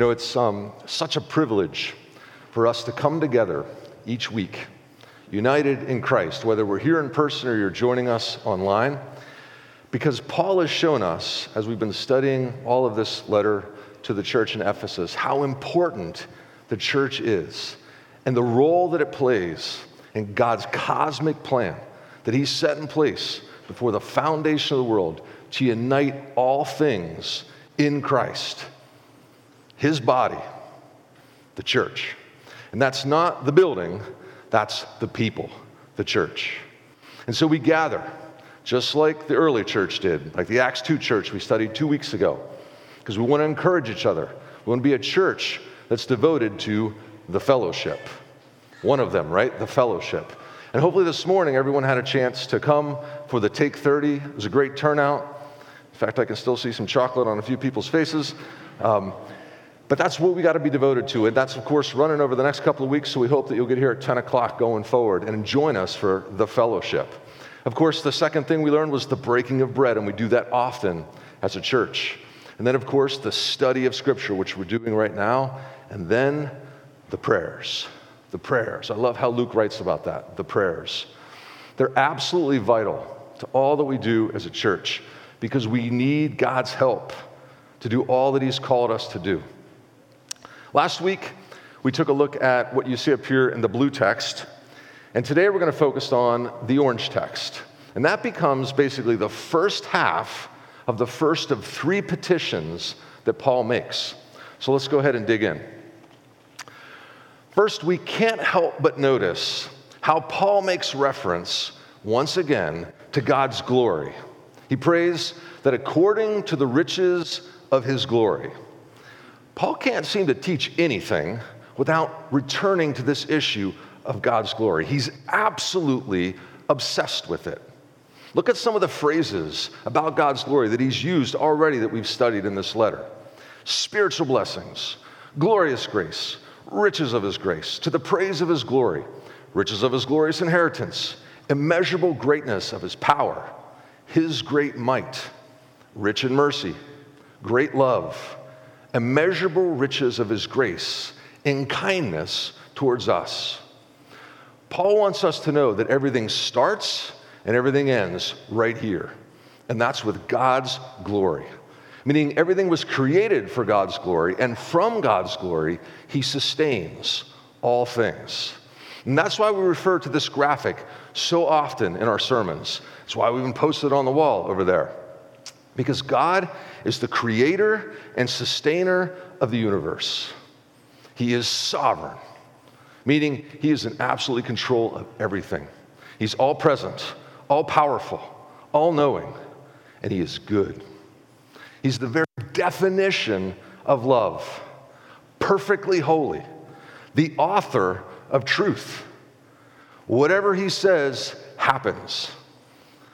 You know, it's um, such a privilege for us to come together each week, united in Christ, whether we're here in person or you're joining us online, because Paul has shown us, as we've been studying all of this letter to the church in Ephesus, how important the church is and the role that it plays in God's cosmic plan that He set in place before the foundation of the world to unite all things in Christ, His body, the church. And that's not the building, that's the people, the church. And so we gather, just like the early church did, like the Acts 2 church we studied two weeks ago, because we want to encourage each other. We want to be a church that's devoted to the fellowship. One of them, right? The fellowship. And hopefully this morning everyone had a chance to come for the Take 30. It was a great turnout. In fact, I can still see some chocolate on a few people's faces. Um, but that's what we got to be devoted to. And that's, of course, running over the next couple of weeks. So we hope that you'll get here at 10 o'clock going forward and join us for the fellowship. Of course, the second thing we learned was the breaking of bread, and we do that often as a church. And then, of course, the study of Scripture, which we're doing right now, and then the prayers. The prayers. I love how Luke writes about that the prayers. They're absolutely vital to all that we do as a church because we need God's help to do all that He's called us to do. Last week, we took a look at what you see up here in the blue text, and today we're going to focus on the orange text. And that becomes basically the first half of the first of three petitions that Paul makes. So let's go ahead and dig in. First, we can't help but notice how Paul makes reference once again to God's glory. He prays that according to the riches of his glory. Paul can't seem to teach anything without returning to this issue of God's glory. He's absolutely obsessed with it. Look at some of the phrases about God's glory that he's used already that we've studied in this letter spiritual blessings, glorious grace, riches of his grace, to the praise of his glory, riches of his glorious inheritance, immeasurable greatness of his power, his great might, rich in mercy, great love immeasurable riches of his grace in kindness towards us. Paul wants us to know that everything starts and everything ends right here, and that's with God's glory. Meaning, everything was created for God's glory, and from God's glory, He sustains all things. And that's why we refer to this graphic so often in our sermons. That's why we even posted it on the wall over there. Because God is the creator and sustainer of the universe. He is sovereign, meaning he is in absolute control of everything. He's all present, all powerful, all knowing, and he is good. He's the very definition of love, perfectly holy, the author of truth. Whatever he says happens.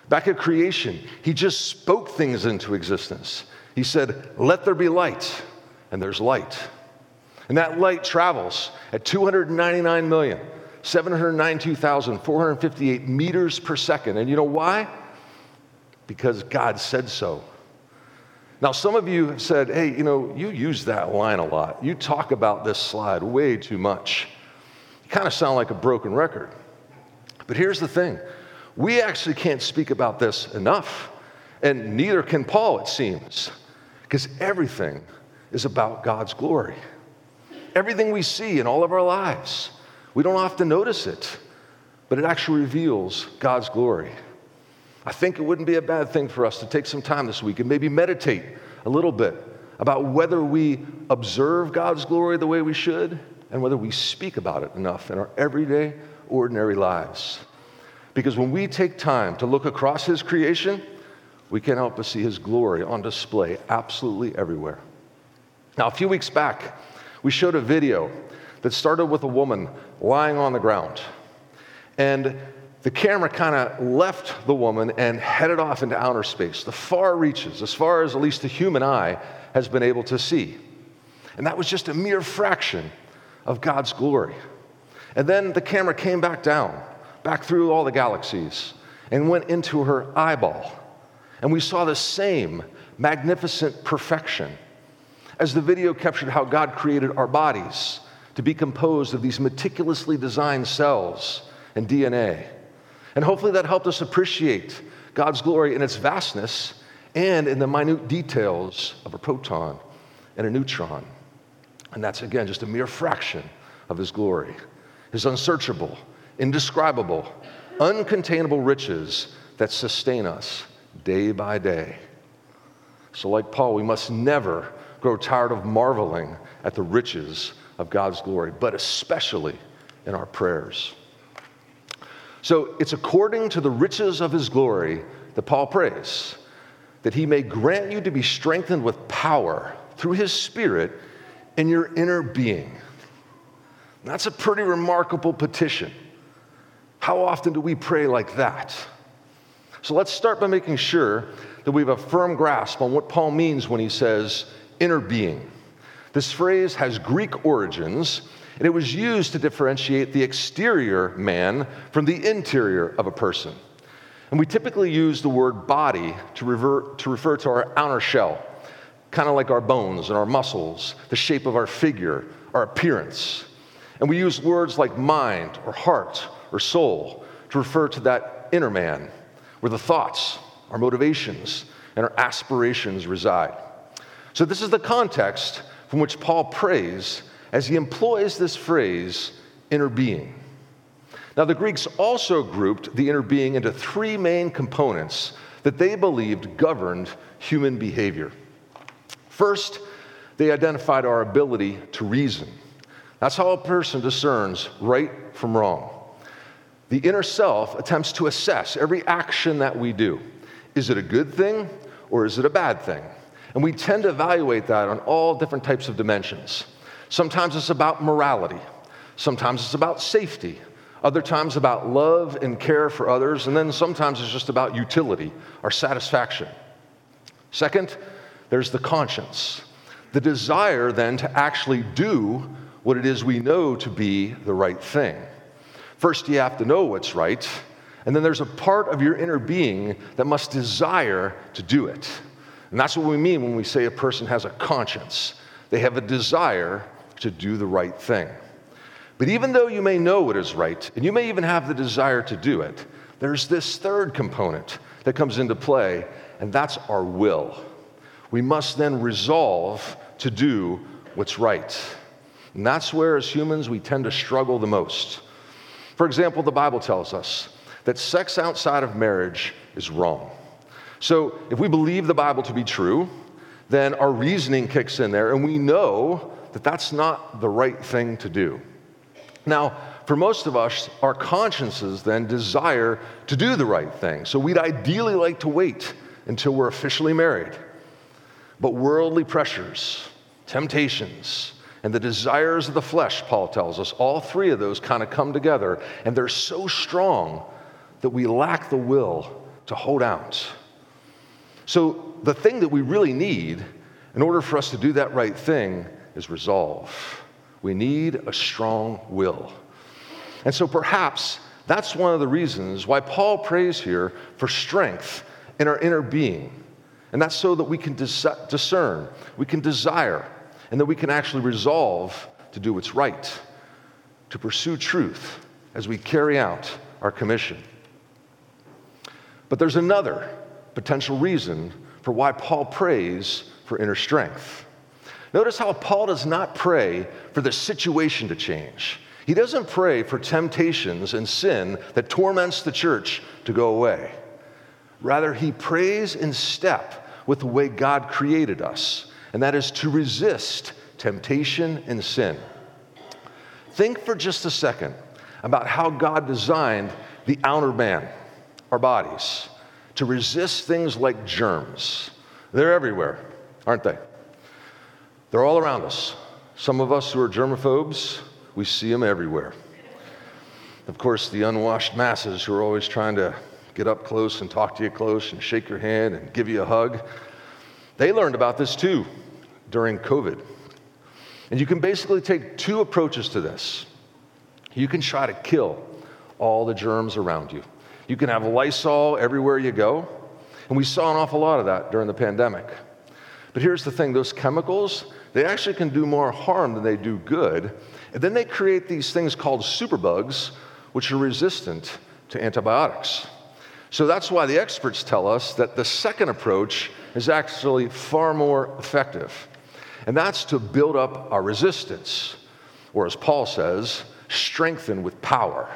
Back at creation, he just spoke things into existence. He said, Let there be light, and there's light. And that light travels at 299,792,458 meters per second. And you know why? Because God said so. Now, some of you have said, hey, you know, you use that line a lot. You talk about this slide way too much. You kind of sound like a broken record. But here's the thing we actually can't speak about this enough, and neither can Paul, it seems, because everything is about God's glory. Everything we see in all of our lives, we don't often notice it, but it actually reveals God's glory. I think it wouldn't be a bad thing for us to take some time this week and maybe meditate a little bit about whether we observe God's glory the way we should and whether we speak about it enough in our everyday, ordinary lives. Because when we take time to look across His creation, we can't help but see His glory on display absolutely everywhere. Now, a few weeks back, we showed a video that started with a woman lying on the ground. And the camera kind of left the woman and headed off into outer space, the far reaches, as far as at least the human eye has been able to see. And that was just a mere fraction of God's glory. And then the camera came back down back through all the galaxies and went into her eyeball. And we saw the same magnificent perfection. as the video captured how God created our bodies to be composed of these meticulously designed cells and DNA. And hopefully that helped us appreciate God's glory in its vastness and in the minute details of a proton and a neutron. And that's, again, just a mere fraction of His glory. His unsearchable, indescribable, uncontainable riches that sustain us day by day. So, like Paul, we must never grow tired of marveling at the riches of God's glory, but especially in our prayers. So, it's according to the riches of his glory that Paul prays that he may grant you to be strengthened with power through his Spirit in your inner being. That's a pretty remarkable petition. How often do we pray like that? So let's start by making sure that we have a firm grasp on what Paul means when he says inner being. This phrase has Greek origins, and it was used to differentiate the exterior man from the interior of a person. And we typically use the word body to, revert, to refer to our outer shell, kind of like our bones and our muscles, the shape of our figure, our appearance. And we use words like mind or heart or soul to refer to that inner man, where the thoughts, our motivations, and our aspirations reside. So, this is the context from which Paul prays as he employs this phrase, inner being. Now, the Greeks also grouped the inner being into three main components that they believed governed human behavior. First, they identified our ability to reason. That's how a person discerns right from wrong. The inner self attempts to assess every action that we do. Is it a good thing or is it a bad thing? And we tend to evaluate that on all different types of dimensions. Sometimes it's about morality, sometimes it's about safety, other times about love and care for others, and then sometimes it's just about utility or satisfaction. Second, there's the conscience, the desire then to actually do what it is we know to be the right thing. First, you have to know what's right, and then there's a part of your inner being that must desire to do it. And that's what we mean when we say a person has a conscience. They have a desire to do the right thing. But even though you may know what is right, and you may even have the desire to do it, there's this third component that comes into play, and that's our will. We must then resolve to do what's right. And that's where, as humans, we tend to struggle the most. For example, the Bible tells us that sex outside of marriage is wrong. So if we believe the Bible to be true, then our reasoning kicks in there and we know that that's not the right thing to do. Now, for most of us, our consciences then desire to do the right thing. So we'd ideally like to wait until we're officially married. But worldly pressures, temptations, and the desires of the flesh, Paul tells us, all three of those kind of come together, and they're so strong that we lack the will to hold out. So, the thing that we really need in order for us to do that right thing is resolve. We need a strong will. And so, perhaps that's one of the reasons why Paul prays here for strength in our inner being. And that's so that we can dis- discern, we can desire, and that we can actually resolve to do what's right, to pursue truth as we carry out our commission. But there's another potential reason for why Paul prays for inner strength. Notice how Paul does not pray for the situation to change. He doesn't pray for temptations and sin that torments the church to go away. Rather, he prays in step with the way God created us, and that is to resist temptation and sin. Think for just a second about how God designed the outer man, our bodies, to resist things like germs. They're everywhere, aren't they? They're all around us. Some of us who are germophobes, we see them everywhere. Of course, the unwashed masses who are always trying to get up close and talk to you close and shake your hand and give you a hug, they learned about this too during COVID. And you can basically take two approaches to this. You can try to kill all the germs around you. You can have Lysol everywhere you go. And we saw an awful lot of that during the pandemic. But here's the thing those chemicals, they actually can do more harm than they do good. And then they create these things called superbugs, which are resistant to antibiotics. So that's why the experts tell us that the second approach is actually far more effective. And that's to build up our resistance, or as Paul says, strengthen with power,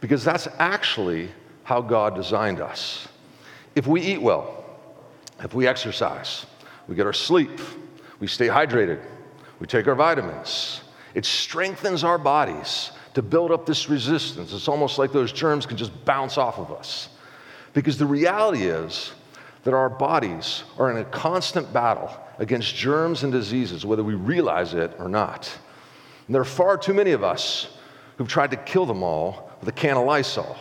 because that's actually how God designed us. If we eat well, if we exercise, we get our sleep, we stay hydrated, we take our vitamins, it strengthens our bodies to build up this resistance. It's almost like those germs can just bounce off of us. Because the reality is that our bodies are in a constant battle against germs and diseases, whether we realize it or not. And there are far too many of us who've tried to kill them all with a can of Lysol.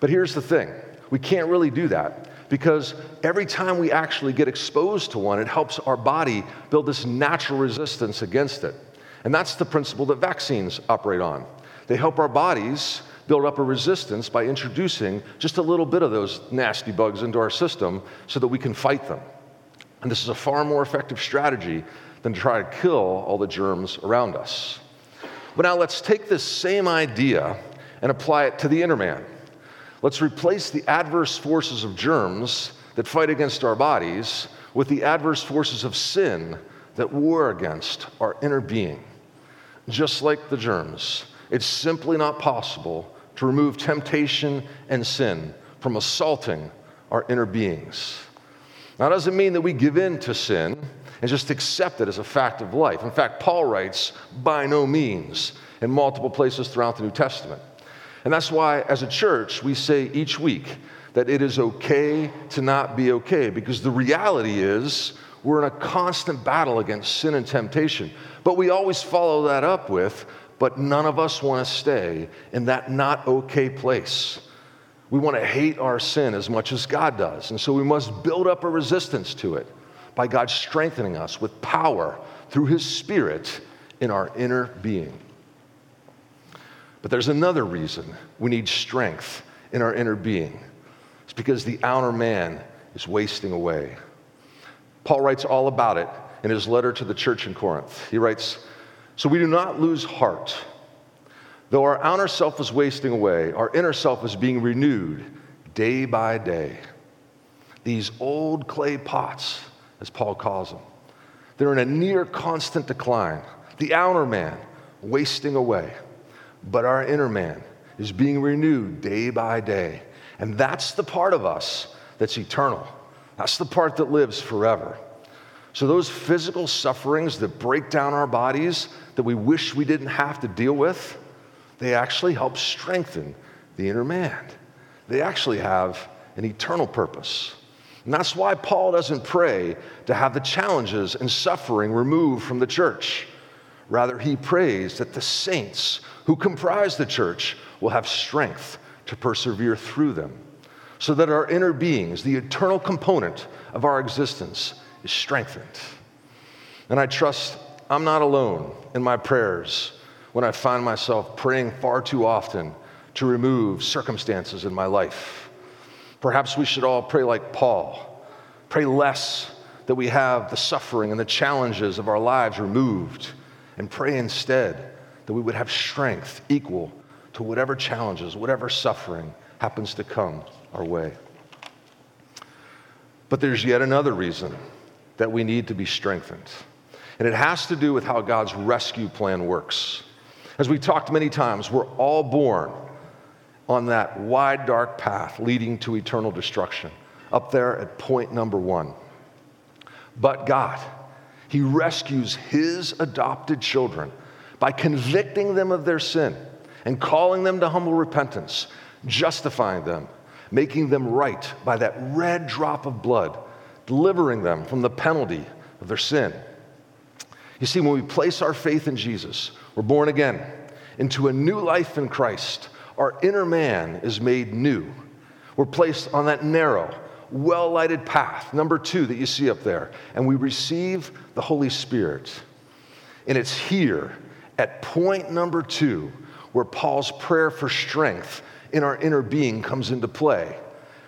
But here's the thing we can't really do that because every time we actually get exposed to one, it helps our body build this natural resistance against it. And that's the principle that vaccines operate on. They help our bodies build up a resistance by introducing just a little bit of those nasty bugs into our system so that we can fight them. And this is a far more effective strategy than to try to kill all the germs around us. But now let's take this same idea and apply it to the inner man. Let's replace the adverse forces of germs that fight against our bodies with the adverse forces of sin that war against our inner being. Just like the germs, it's simply not possible to remove temptation and sin from assaulting our inner beings. Now, doesn't mean that we give in to sin and just accept it as a fact of life. In fact, Paul writes, by no means, in multiple places throughout the New Testament. And that's why, as a church, we say each week that it is okay to not be okay, because the reality is we're in a constant battle against sin and temptation. But we always follow that up with, but none of us want to stay in that not okay place. We want to hate our sin as much as God does. And so we must build up a resistance to it by God strengthening us with power through His Spirit in our inner being. But there's another reason we need strength in our inner being. It's because the outer man is wasting away. Paul writes all about it in his letter to the church in Corinth. He writes, So we do not lose heart. Though our outer self is wasting away, our inner self is being renewed day by day. These old clay pots, as Paul calls them, they're in a near constant decline. The outer man wasting away, but our inner man is being renewed day by day. And that's the part of us that's eternal. That's the part that lives forever. So, those physical sufferings that break down our bodies that we wish we didn't have to deal with, they actually help strengthen the inner man. They actually have an eternal purpose. And that's why Paul doesn't pray to have the challenges and suffering removed from the church. Rather, he prays that the saints who comprise the church will have strength to persevere through them, so that our inner beings, the eternal component of our existence, is strengthened. And I trust I'm not alone in my prayers when I find myself praying far too often to remove circumstances in my life. Perhaps we should all pray like Paul pray less that we have the suffering and the challenges of our lives removed, and pray instead that we would have strength equal to whatever challenges, whatever suffering happens to come our way. But there's yet another reason that we need to be strengthened. And it has to do with how God's rescue plan works. As we talked many times, we're all born on that wide, dark path leading to eternal destruction, up there at point number one. But God, He rescues His adopted children by convicting them of their sin and calling them to humble repentance, justifying them, making them right by that red drop of blood, delivering them from the penalty of their sin. You see, when we place our faith in Jesus, we're born again into a new life in Christ. Our inner man is made new. We're placed on that narrow, well lighted path, number two, that you see up there, and we receive the Holy Spirit. And it's here at point number two where Paul's prayer for strength in our inner being comes into play.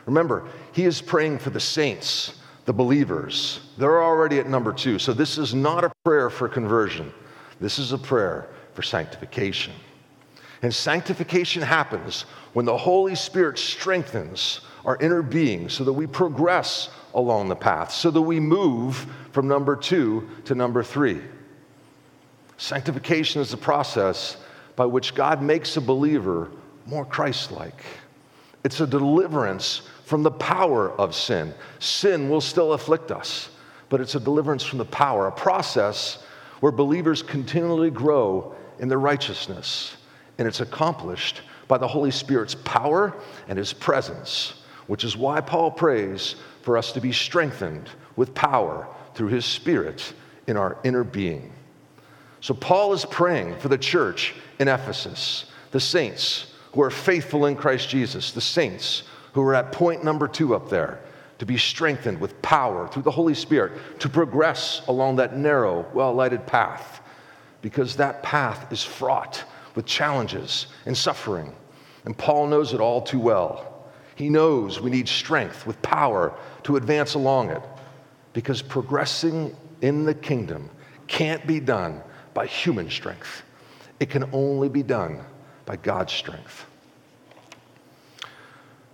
Remember, he is praying for the saints, the believers. They're already at number two. So this is not a prayer for conversion, this is a prayer for sanctification. And sanctification happens when the Holy Spirit strengthens our inner being so that we progress along the path, so that we move from number two to number three. Sanctification is the process by which God makes a believer more Christ like. It's a deliverance from the power of sin. Sin will still afflict us, but it's a deliverance from the power, a process where believers continually grow in their righteousness. And it's accomplished by the Holy Spirit's power and his presence, which is why Paul prays for us to be strengthened with power through his Spirit in our inner being. So, Paul is praying for the church in Ephesus, the saints who are faithful in Christ Jesus, the saints who are at point number two up there, to be strengthened with power through the Holy Spirit to progress along that narrow, well lighted path, because that path is fraught with challenges and suffering. And Paul knows it all too well. He knows we need strength with power to advance along it, because progressing in the kingdom can't be done by human strength, it can only be done by God's strength.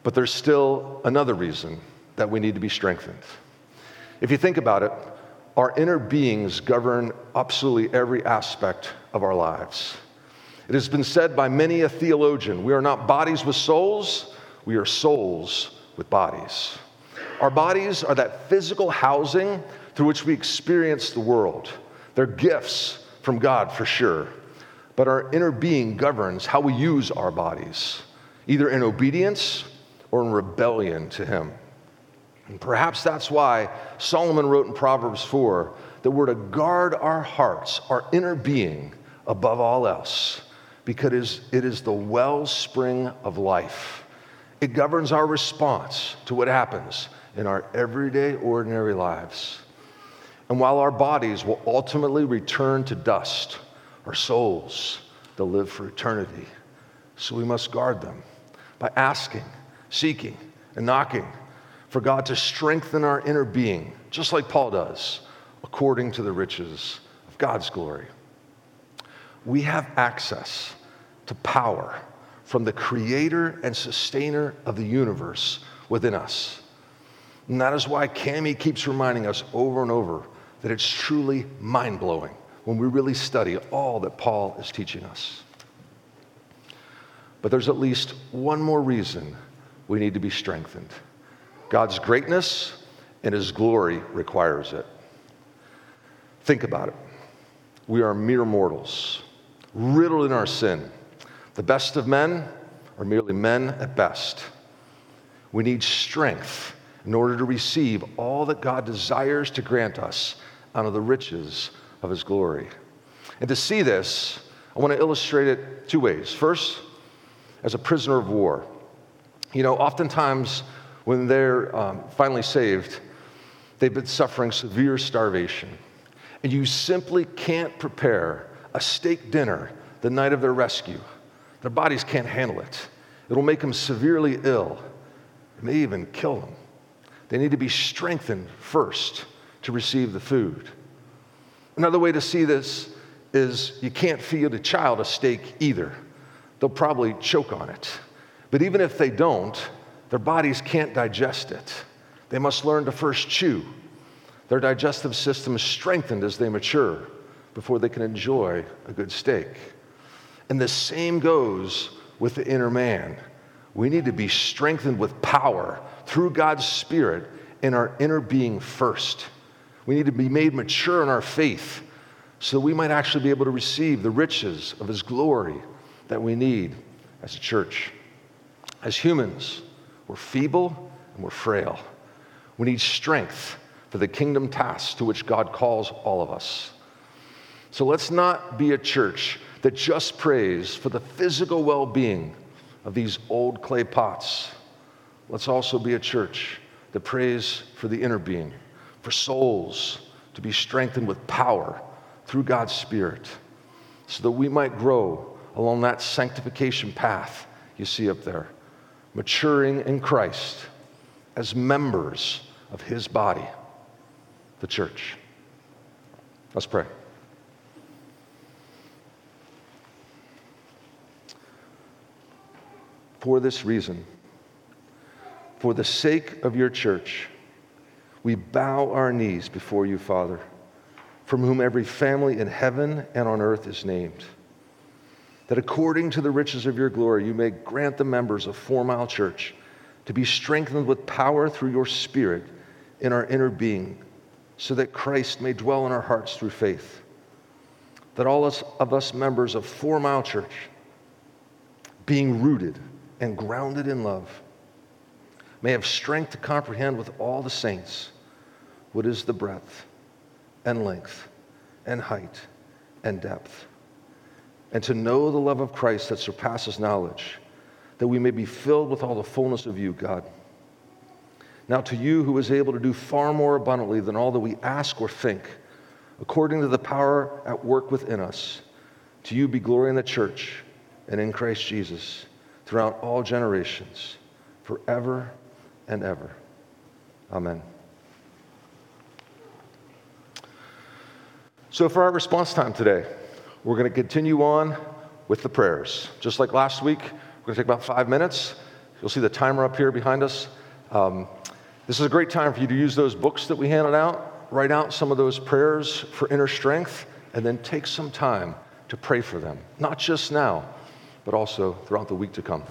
But there's still another reason that we need to be strengthened. If you think about it, our inner beings govern absolutely every aspect of our lives. It has been said by many a theologian we are not bodies with souls, we are souls with bodies. Our bodies are that physical housing through which we experience the world. They're gifts from God for sure. But our inner being governs how we use our bodies, either in obedience or in rebellion to Him. And perhaps that's why Solomon wrote in Proverbs 4 that we're to guard our hearts, our inner being, above all else, because it is the wellspring of life. It governs our response to what happens in our everyday, ordinary lives. And while our bodies will ultimately return to dust, our souls, they'll live for eternity. So we must guard them by asking seeking and knocking for God to strengthen our inner being, just like Paul does, according to the riches of God's glory. We have access to power from the creator and sustainer of the universe within us. And that is why Cami keeps reminding us over and over that it's truly mind blowing when we really study all that Paul is teaching us. But there's at least one more reason we need to be strengthened. God's greatness and His glory requires it. Think about it. We are mere mortals, riddled in our sin. The best of men are merely men at best. We need strength in order to receive all that God desires to grant us out of the riches of His glory. And to see this, I want to illustrate it two ways. First, as a prisoner of war. You know, oftentimes when they're um, finally saved, they've been suffering severe starvation. And you simply can't prepare a steak dinner the night of their rescue. Their bodies can't handle it. It'll make them severely ill. It may even kill them. They need to be strengthened first to receive the food. Another way to see this is you can't feed a child a steak either. They'll probably choke on it. But even if they don't, their bodies can't digest it. They must learn to first chew. Their digestive system is strengthened as they mature before they can enjoy a good steak. And the same goes with the inner man. We need to be strengthened with power through God's Spirit in our inner being first. We need to be made mature in our faith so that we might actually be able to receive the riches of His glory that we need as a church. As humans, we're feeble and we're frail. We need strength for the kingdom tasks to which God calls all of us. So let's not be a church that just prays for the physical well being of these old clay pots. Let's also be a church that prays for the inner being, for souls to be strengthened with power through God's Spirit, so that we might grow along that sanctification path you see up there maturing in Christ as members of his body, the church. Let's pray. For this reason, for the sake of your church, we bow our knees before you, Father, from whom every family in heaven and on earth is named. That according to the riches of your glory, you may grant the members of Four Mile Church to be strengthened with power through your Spirit in our inner being, so that Christ may dwell in our hearts through faith. That all of us members of Four Mile Church, being rooted and grounded in love, may have strength to comprehend with all the saints what is the breadth and length and height and depth, and to know the love of Christ that surpasses knowledge, that we may be filled with all the fullness of you, God. Now, to you who is able to do far more abundantly than all that we ask or think, according to the power at work within us, to you be glory in the church and in Christ Jesus throughout all generations, forever and ever. Amen. So, for our response time today, we're going to continue on with the prayers. Just like last week, we're going to take about five minutes. You'll see the timer up here behind us. Um, this is a great time for you to use those books that we handed out, write out some of those prayers for inner strength, and then take some time to pray for them, not just now, but also throughout the week to come.